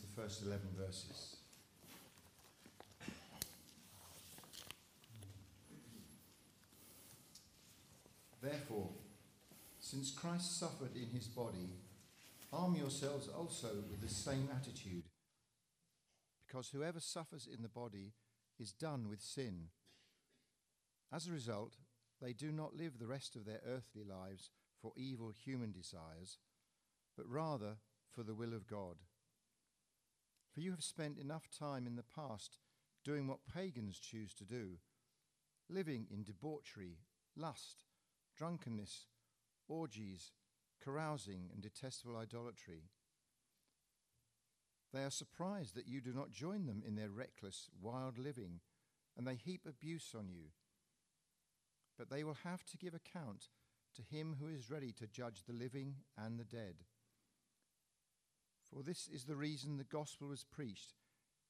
The first 11 verses. Therefore, since Christ suffered in his body, arm yourselves also with the same attitude. Because whoever suffers in the body is done with sin. As a result, they do not live the rest of their earthly lives for evil human desires, but rather for the will of God. For you have spent enough time in the past doing what pagans choose to do, living in debauchery, lust, drunkenness, orgies, carousing, and detestable idolatry. They are surprised that you do not join them in their reckless, wild living, and they heap abuse on you. But they will have to give account to him who is ready to judge the living and the dead. For this is the reason the gospel was preached,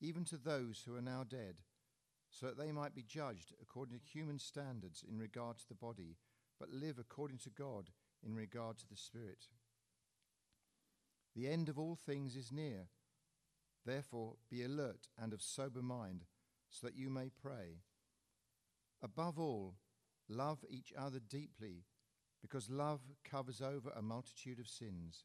even to those who are now dead, so that they might be judged according to human standards in regard to the body, but live according to God in regard to the Spirit. The end of all things is near. Therefore, be alert and of sober mind, so that you may pray. Above all, love each other deeply, because love covers over a multitude of sins.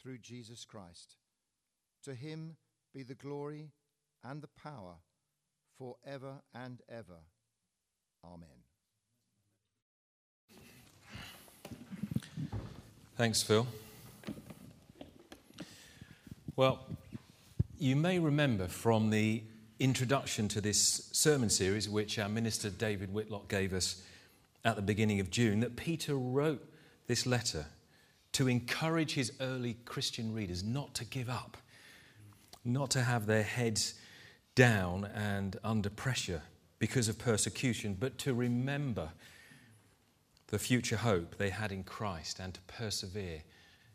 through Jesus Christ. To him be the glory and the power for ever and ever. Amen. Thanks, Phil. Well, you may remember from the introduction to this sermon series, which our minister David Whitlock gave us at the beginning of June, that Peter wrote this letter to encourage his early Christian readers not to give up, not to have their heads down and under pressure because of persecution, but to remember the future hope they had in Christ and to persevere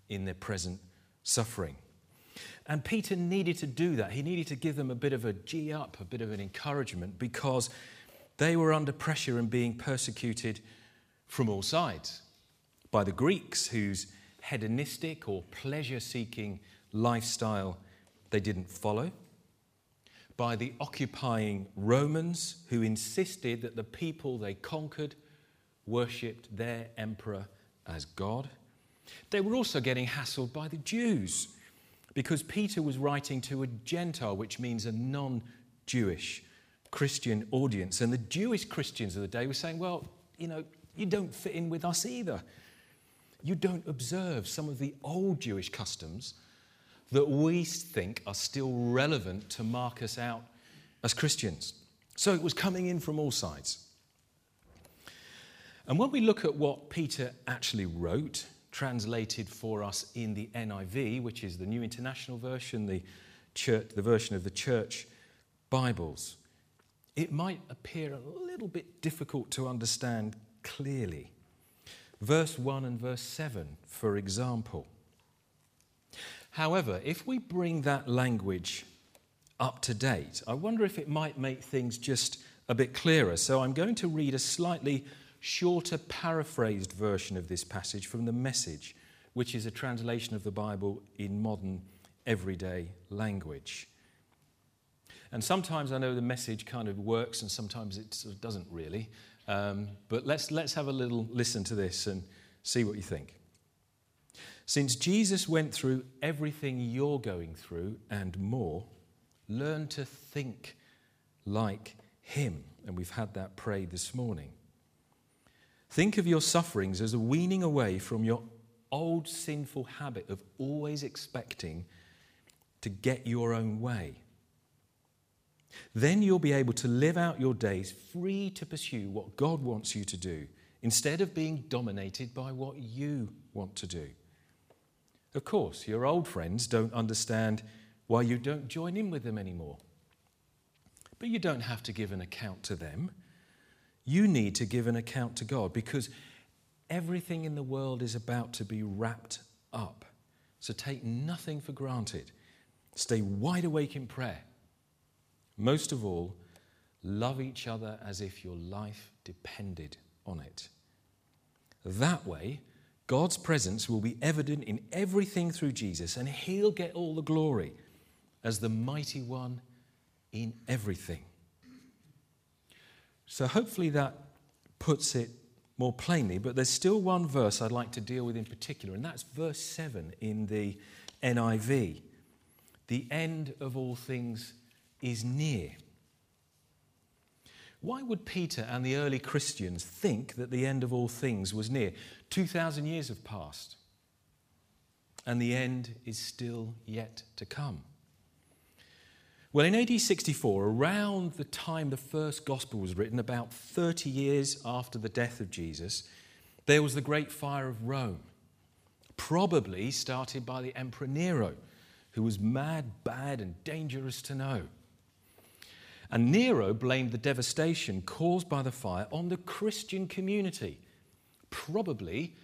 in their present suffering. And Peter needed to do that. He needed to give them a bit of a G up, a bit of an encouragement, because they were under pressure and being persecuted from all sides by the Greeks, whose hedonistic or pleasure seeking lifestyle they didn't follow, by the occupying Romans, who insisted that the people they conquered worshipped their emperor as God. They were also getting hassled by the Jews because Peter was writing to a Gentile, which means a non Jewish Christian audience. And the Jewish Christians of the day were saying, well, you know, you don't fit in with us either you don't observe some of the old Jewish customs that we think are still relevant to mark us out as Christians. So it was coming in from all sides. And when we look at what Peter actually wrote, translated for us in the NIV, which is the New International Version, the, church, the version of the church Bibles, it might appear a little bit difficult to understand clearly. Verse 1 and verse 7, for example. However, if we bring that language up to date, I wonder if it might make things just a bit clearer. So I'm going to read a slightly shorter, paraphrased version of this passage from the Message, which is a translation of the Bible in modern, everyday language. And sometimes I know the message kind of works and sometimes it sort of doesn't really. Um, but let's, let's have a little listen to this and see what you think. Since Jesus went through everything you're going through and more, learn to think like him. And we've had that prayed this morning. Think of your sufferings as a weaning away from your old sinful habit of always expecting to get your own way. Then you'll be able to live out your days free to pursue what God wants you to do instead of being dominated by what you want to do. Of course, your old friends don't understand why you don't join in with them anymore. But you don't have to give an account to them. You need to give an account to God because everything in the world is about to be wrapped up. So take nothing for granted. Stay wide awake in prayer. Most of all, love each other as if your life depended on it. That way, God's presence will be evident in everything through Jesus, and He'll get all the glory as the mighty one in everything. So, hopefully, that puts it more plainly, but there's still one verse I'd like to deal with in particular, and that's verse 7 in the NIV. The end of all things is near. Why would Peter and the early Christians think that the end of all things was near? 2,000 years have passed, and the end is still yet to come. Well, in AD 64, around the time the first gospel was written, about 30 years after the death of Jesus, there was the great fire of Rome, probably started by the Emperor Nero, who was mad, bad, and dangerous to know. And Nero blamed the devastation caused by the fire on the Christian community, probably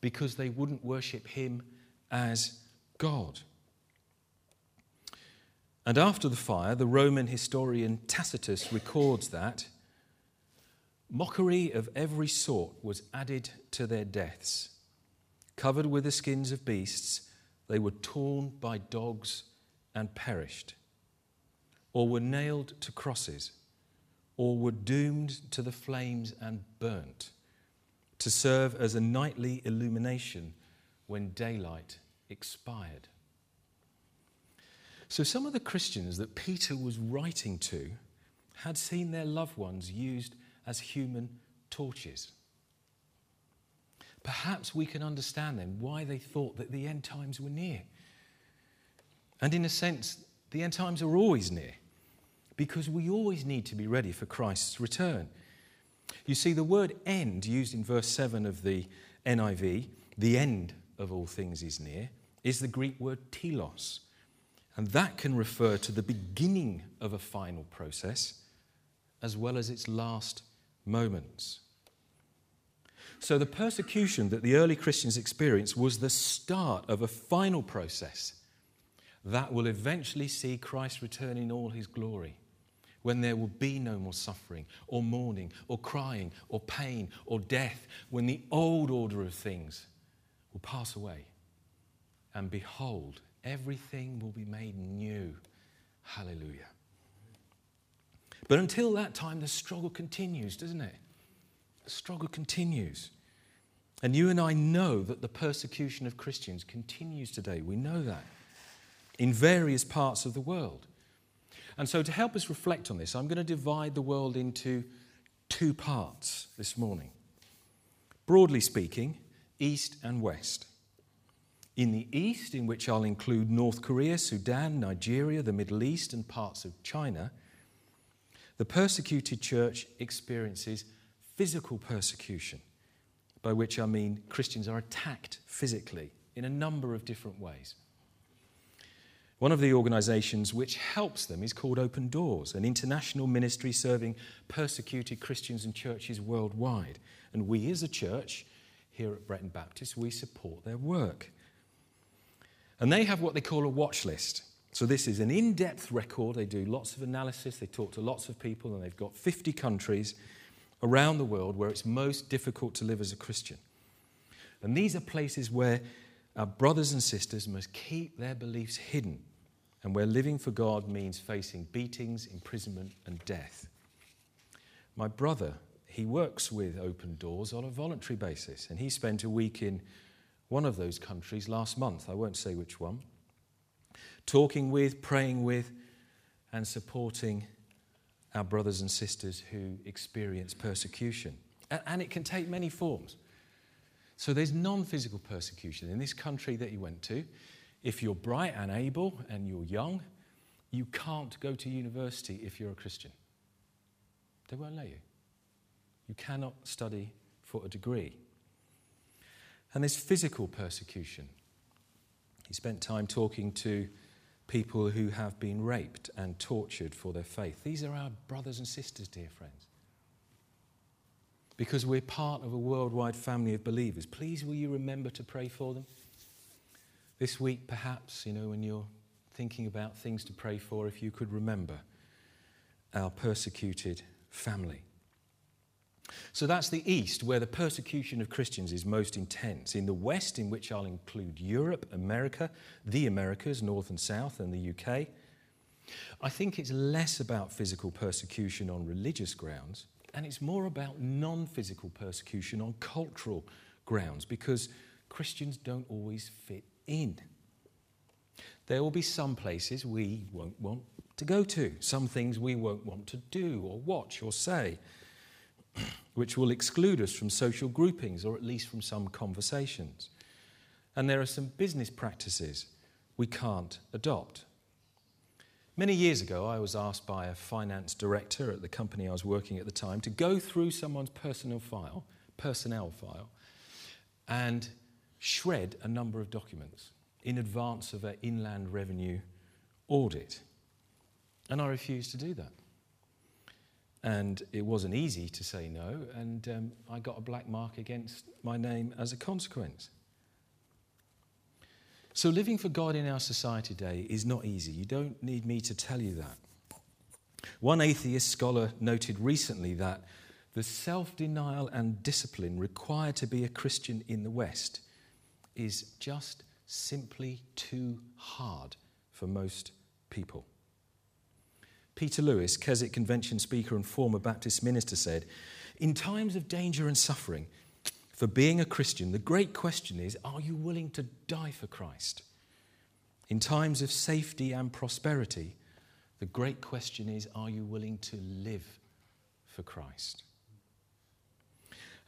because they wouldn't worship him as God. And after the fire, the Roman historian Tacitus records that mockery of every sort was added to their deaths. Covered with the skins of beasts, they were torn by dogs and perished or were nailed to crosses, or were doomed to the flames and burnt, to serve as a nightly illumination when daylight expired. So, some of the Christians that Peter was writing to had seen their loved ones used as human torches. Perhaps we can understand then why they thought that the end times were near. And in a sense, the end times are always near because we always need to be ready for Christ's return. You see, the word end, used in verse 7 of the NIV, the end of all things is near, is the Greek word telos. And that can refer to the beginning of a final process as well as its last moments. So, the persecution that the early Christians experienced was the start of a final process that will eventually see Christ return in all his glory, when there will be no more suffering, or mourning, or crying, or pain, or death, when the old order of things will pass away. And behold, everything will be made new. Hallelujah. But until that time, the struggle continues, doesn't it? The struggle continues. And you and I know that the persecution of Christians continues today. We know that in various parts of the world. And so, to help us reflect on this, I'm going to divide the world into two parts this morning. Broadly speaking, East and West. In the East, in which I'll include North Korea, Sudan, Nigeria, the Middle East, and parts of China, the persecuted church experiences physical persecution, by which I mean Christians are attacked physically in a number of different ways. One of the organizations which helps them is called Open Doors, an international ministry serving persecuted Christians and churches worldwide. And we, as a church here at Bretton Baptist, we support their work. And they have what they call a watch list. So, this is an in depth record. They do lots of analysis, they talk to lots of people, and they've got 50 countries around the world where it's most difficult to live as a Christian. And these are places where our brothers and sisters must keep their beliefs hidden, and where living for God means facing beatings, imprisonment, and death. My brother, he works with Open Doors on a voluntary basis, and he spent a week in one of those countries last month. I won't say which one. Talking with, praying with, and supporting our brothers and sisters who experience persecution. And it can take many forms. So there's non physical persecution. In this country that you went to, if you're bright and able and you're young, you can't go to university if you're a Christian. They won't let you. You cannot study for a degree. And there's physical persecution. He spent time talking to people who have been raped and tortured for their faith. These are our brothers and sisters, dear friends. Because we're part of a worldwide family of believers. Please, will you remember to pray for them? This week, perhaps, you know, when you're thinking about things to pray for, if you could remember our persecuted family. So that's the East, where the persecution of Christians is most intense. In the West, in which I'll include Europe, America, the Americas, North and South, and the UK, I think it's less about physical persecution on religious grounds, and it's more about non physical persecution on cultural grounds, because Christians don't always fit in. There will be some places we won't want to go to, some things we won't want to do or watch or say which will exclude us from social groupings or at least from some conversations. And there are some business practices we can't adopt. Many years ago, I was asked by a finance director at the company I was working at the time to go through someone's personal file, personnel file, and shred a number of documents in advance of an inland revenue audit. And I refused to do that. And it wasn't easy to say no, and um, I got a black mark against my name as a consequence. So, living for God in our society today is not easy. You don't need me to tell you that. One atheist scholar noted recently that the self denial and discipline required to be a Christian in the West is just simply too hard for most people. Peter Lewis, Keswick Convention speaker and former Baptist minister, said In times of danger and suffering, for being a Christian, the great question is are you willing to die for Christ? In times of safety and prosperity, the great question is are you willing to live for Christ?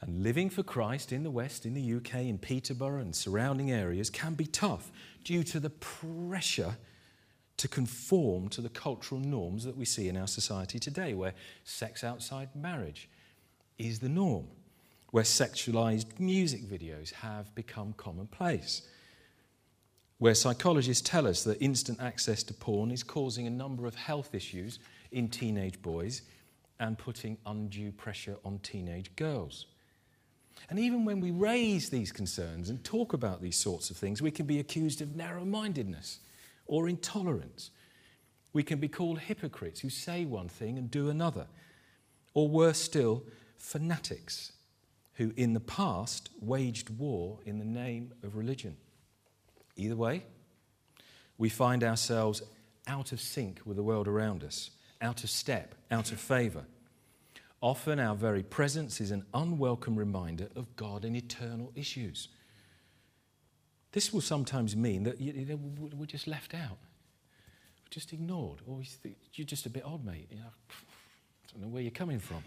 And living for Christ in the West, in the UK, in Peterborough and surrounding areas can be tough due to the pressure to conform to the cultural norms that we see in our society today, where sex outside marriage is the norm, where sexualized music videos have become commonplace, where psychologists tell us that instant access to porn is causing a number of health issues in teenage boys and putting undue pressure on teenage girls. And even when we raise these concerns and talk about these sorts of things, we can be accused of narrow mindedness or intolerance. We can be called hypocrites who say one thing and do another. Or worse still, fanatics who in the past waged war in the name of religion. Either way, we find ourselves out of sync with the world around us, out of step, out of favour. Often our very presence is an unwelcome reminder of God and eternal issues. This will sometimes mean that you know, we're just left out, we're just ignored, or you're just a bit odd, mate. You know, I don't know where you're coming from.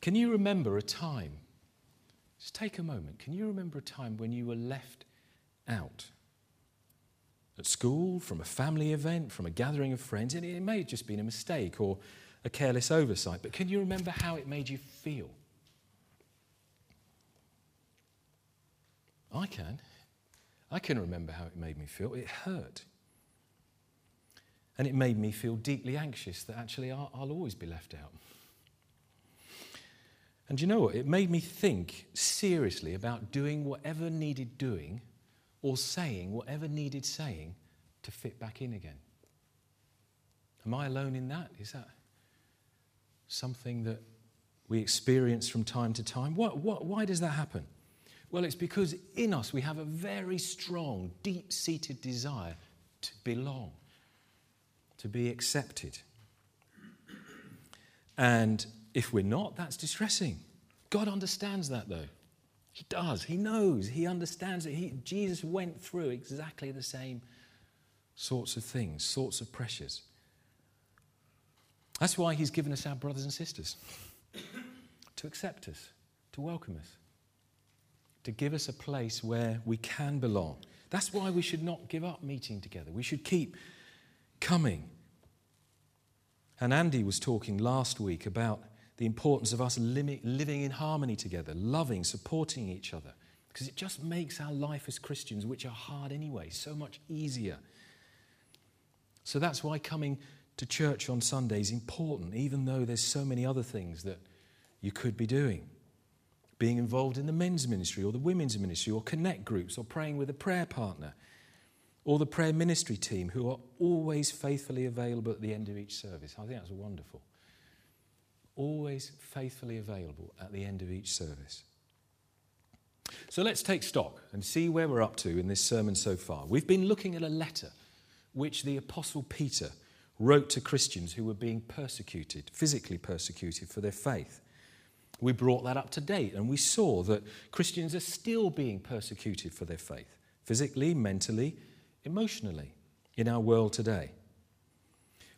Can you remember a time? Just take a moment. Can you remember a time when you were left out? At school, from a family event, from a gathering of friends, and it may have just been a mistake or a careless oversight, but can you remember how it made you feel? I can. I can remember how it made me feel. It hurt. And it made me feel deeply anxious that actually I'll, I'll always be left out. And you know what? It made me think seriously about doing whatever needed doing or saying whatever needed saying to fit back in again. Am I alone in that? Is that something that we experience from time to time? What, what, why does that happen? Well, it's because in us we have a very strong, deep seated desire to belong, to be accepted. And if we're not, that's distressing. God understands that, though. He does. He knows. He understands it. He, Jesus went through exactly the same sorts of things, sorts of pressures. That's why He's given us our brothers and sisters to accept us, to welcome us to give us a place where we can belong. That's why we should not give up meeting together. We should keep coming. And Andy was talking last week about the importance of us living in harmony together, loving, supporting each other, because it just makes our life as Christians, which are hard anyway, so much easier. So that's why coming to church on Sunday is important, even though there's so many other things that you could be doing. Being involved in the men's ministry or the women's ministry or connect groups or praying with a prayer partner or the prayer ministry team who are always faithfully available at the end of each service. I think that's wonderful. Always faithfully available at the end of each service. So let's take stock and see where we're up to in this sermon so far. We've been looking at a letter which the Apostle Peter wrote to Christians who were being persecuted, physically persecuted for their faith. We brought that up to date and we saw that Christians are still being persecuted for their faith, physically, mentally, emotionally, in our world today.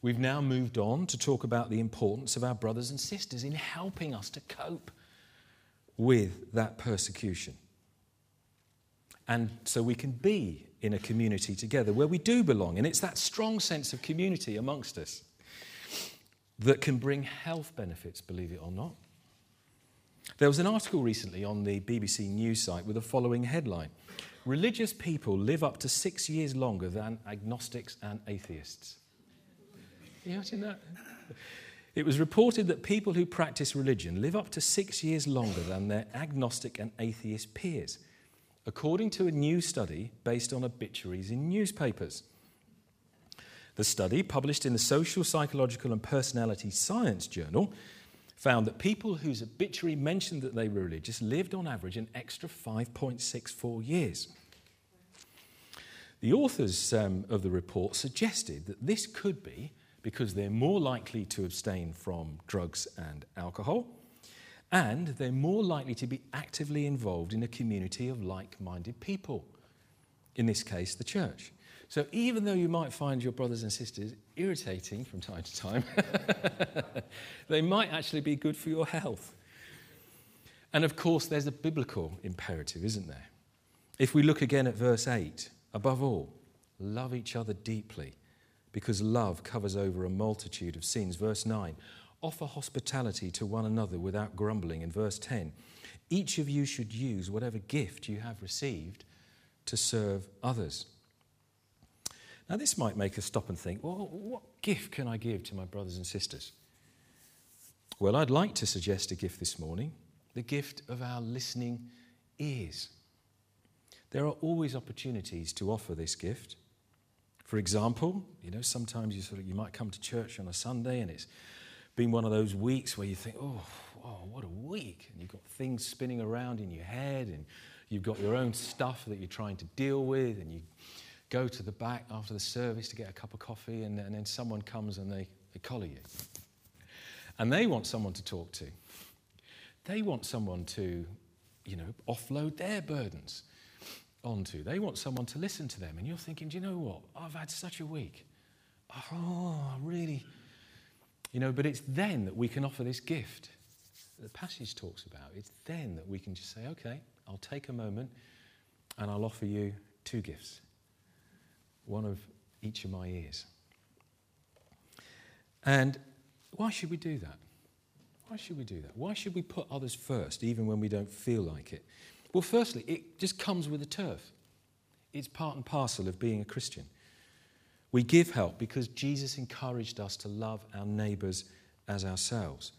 We've now moved on to talk about the importance of our brothers and sisters in helping us to cope with that persecution. And so we can be in a community together where we do belong. And it's that strong sense of community amongst us that can bring health benefits, believe it or not. There was an article recently on the BBC News site with the following headline Religious people live up to six years longer than agnostics and atheists. You imagine that? It was reported that people who practice religion live up to six years longer than their agnostic and atheist peers, according to a new study based on obituaries in newspapers. The study, published in the Social, Psychological and Personality Science Journal, found that people whose obituary mentioned that they were religious lived on average an extra 5.64 years. The authors um, of the report suggested that this could be because they're more likely to abstain from drugs and alcohol, and they're more likely to be actively involved in a community of like minded people, in this case, the church. So even though you might find your brothers and sisters irritating from time to time, they might actually be good for your health. And of course, there's a biblical imperative, isn't there? If we look again at verse 8, above all, love each other deeply because love covers over a multitude of sins. Verse 9, offer hospitality to one another without grumbling. In verse 10, each of you should use whatever gift you have received to serve others. Now, this might make us stop and think well, what gift can I give to my brothers and sisters? Well, I'd like to suggest a gift this morning the gift of our listening ears. There are always opportunities to offer this gift. For example, you know, sometimes you sort of you might come to church on a Sunday and it's been one of those weeks where you think, oh, oh, what a week. And you've got things spinning around in your head and you've got your own stuff that you're trying to deal with and you go to the back after the service to get a cup of coffee and, and then someone comes and they, they collar you. And they want someone to talk to. They want someone to, you know, offload their burdens onto. They want someone to listen to them. And you're thinking, do you know what? I've had such a week. Oh, I really? You know, but it's then that we can offer this gift that the passage talks about. It's then that we can just say, okay, I'll take a moment and I'll offer you two gifts one of each of my ears. And why should we do that? Why should we do that? Why should we put others first, even when we don't feel like it? Well, firstly, it just comes with the turf. It's part and parcel of being a Christian. We give help because Jesus encouraged us to love our neighbours as ourselves.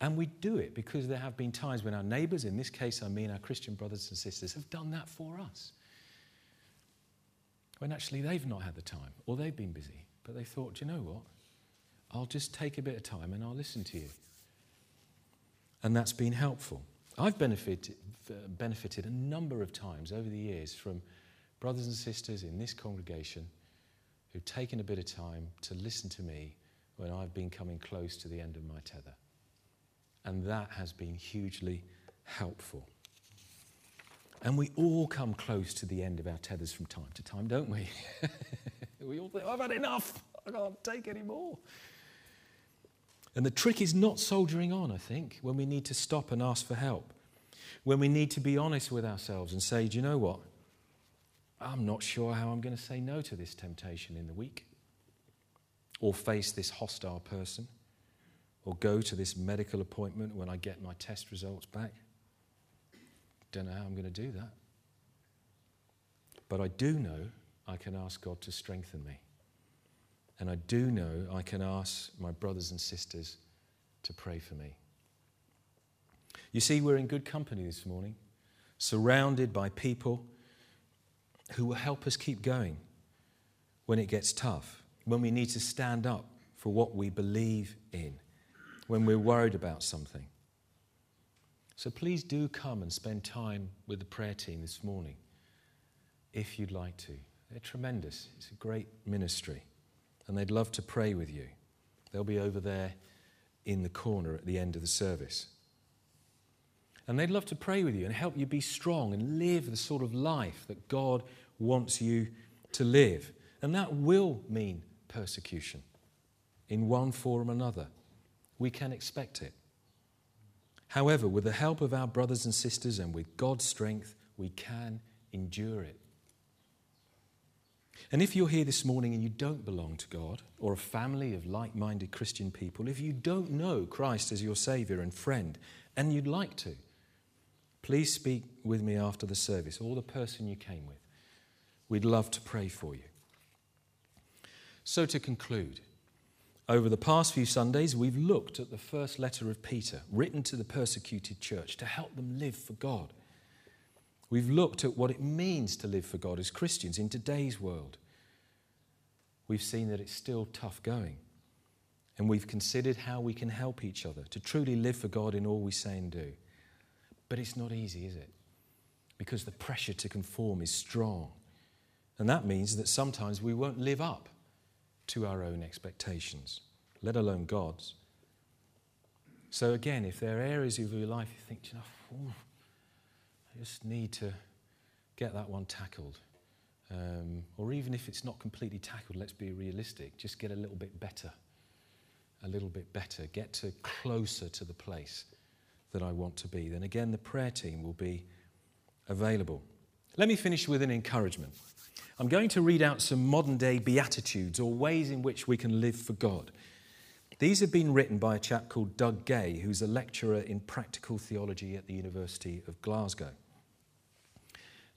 And we do it because there have been times when our neighbours, in this case I mean our Christian brothers and sisters, have done that for us. When actually they've not had the time or they've been busy. But they thought, you know what? I'll just take a bit of time and I'll listen to you. And that's been helpful. I've benefited, benefited a number of times over the years from brothers and sisters in this congregation who've taken a bit of time to listen to me when I've been coming close to the end of my tether. And that has been hugely helpful. And we all come close to the end of our tethers from time to time, don't we? we all think, I've had enough. I can't take any more. And the trick is not soldiering on, I think, when we need to stop and ask for help. When we need to be honest with ourselves and say, do you know what? I'm not sure how I'm going to say no to this temptation in the week, or face this hostile person, or go to this medical appointment when I get my test results back. Don't know how I'm going to do that. But I do know I can ask God to strengthen me. And I do know I can ask my brothers and sisters to pray for me. You see, we're in good company this morning, surrounded by people who will help us keep going when it gets tough, when we need to stand up for what we believe in, when we're worried about something. So please do come and spend time with the prayer team this morning if you'd like to. They're tremendous, it's a great ministry, and they'd love to pray with you. They'll be over there in the corner at the end of the service. And they'd love to pray with you and help you be strong and live the sort of life that God wants you to live. And that will mean persecution in one form or another. We can expect it. However, with the help of our brothers and sisters and with God's strength, we can endure it. And if you're here this morning and you don't belong to God or a family of like minded Christian people, if you don't know Christ as your Saviour and friend and you'd like to, please speak with me after the service or the person you came with. We'd love to pray for you. So, to conclude, over the past few Sundays, we've looked at the first letter of Peter, written to the persecuted church to help them live for God. We've looked at what it means to live for God as Christians in today's world. We've seen that it's still tough going. And we've considered how we can help each other to truly live for God in all we say and do. But it's not easy, is it? Because the pressure to conform is strong. And that means that sometimes we won't live up to our own expectations, let alone God's. So, again, if there are areas of your life you think, you know, I just need to get that one tackled. Um, or even if it's not completely tackled, let's be realistic, just get a little bit better. A little bit better. Get to closer to the place that I want to be. Then again, the prayer team will be available. Let me finish with an encouragement. I'm going to read out some modern day beatitudes or ways in which we can live for God. These have been written by a chap called Doug Gay, who's a lecturer in practical theology at the University of Glasgow.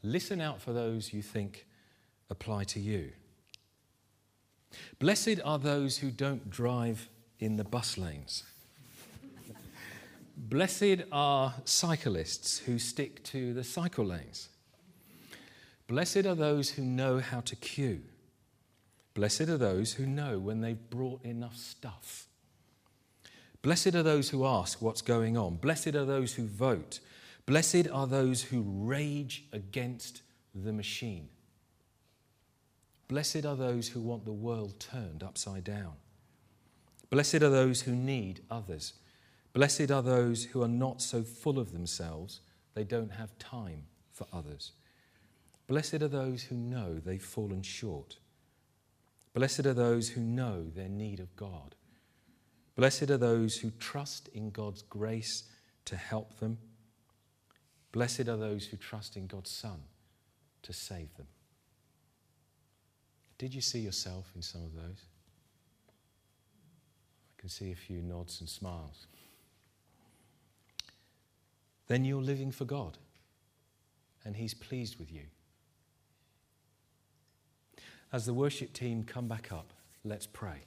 Listen out for those you think apply to you. Blessed are those who don't drive in the bus lanes. Blessed are cyclists who stick to the cycle lanes. Blessed are those who know how to queue. Blessed are those who know when they've brought enough stuff. Blessed are those who ask what's going on. Blessed are those who vote. Blessed are those who rage against the machine. Blessed are those who want the world turned upside down. Blessed are those who need others. Blessed are those who are not so full of themselves they don't have time for others. Blessed are those who know they've fallen short. Blessed are those who know their need of God. Blessed are those who trust in God's grace to help them. Blessed are those who trust in God's Son to save them. Did you see yourself in some of those? I can see a few nods and smiles. Then you're living for God, and He's pleased with you. As the worship team come back up, let's pray.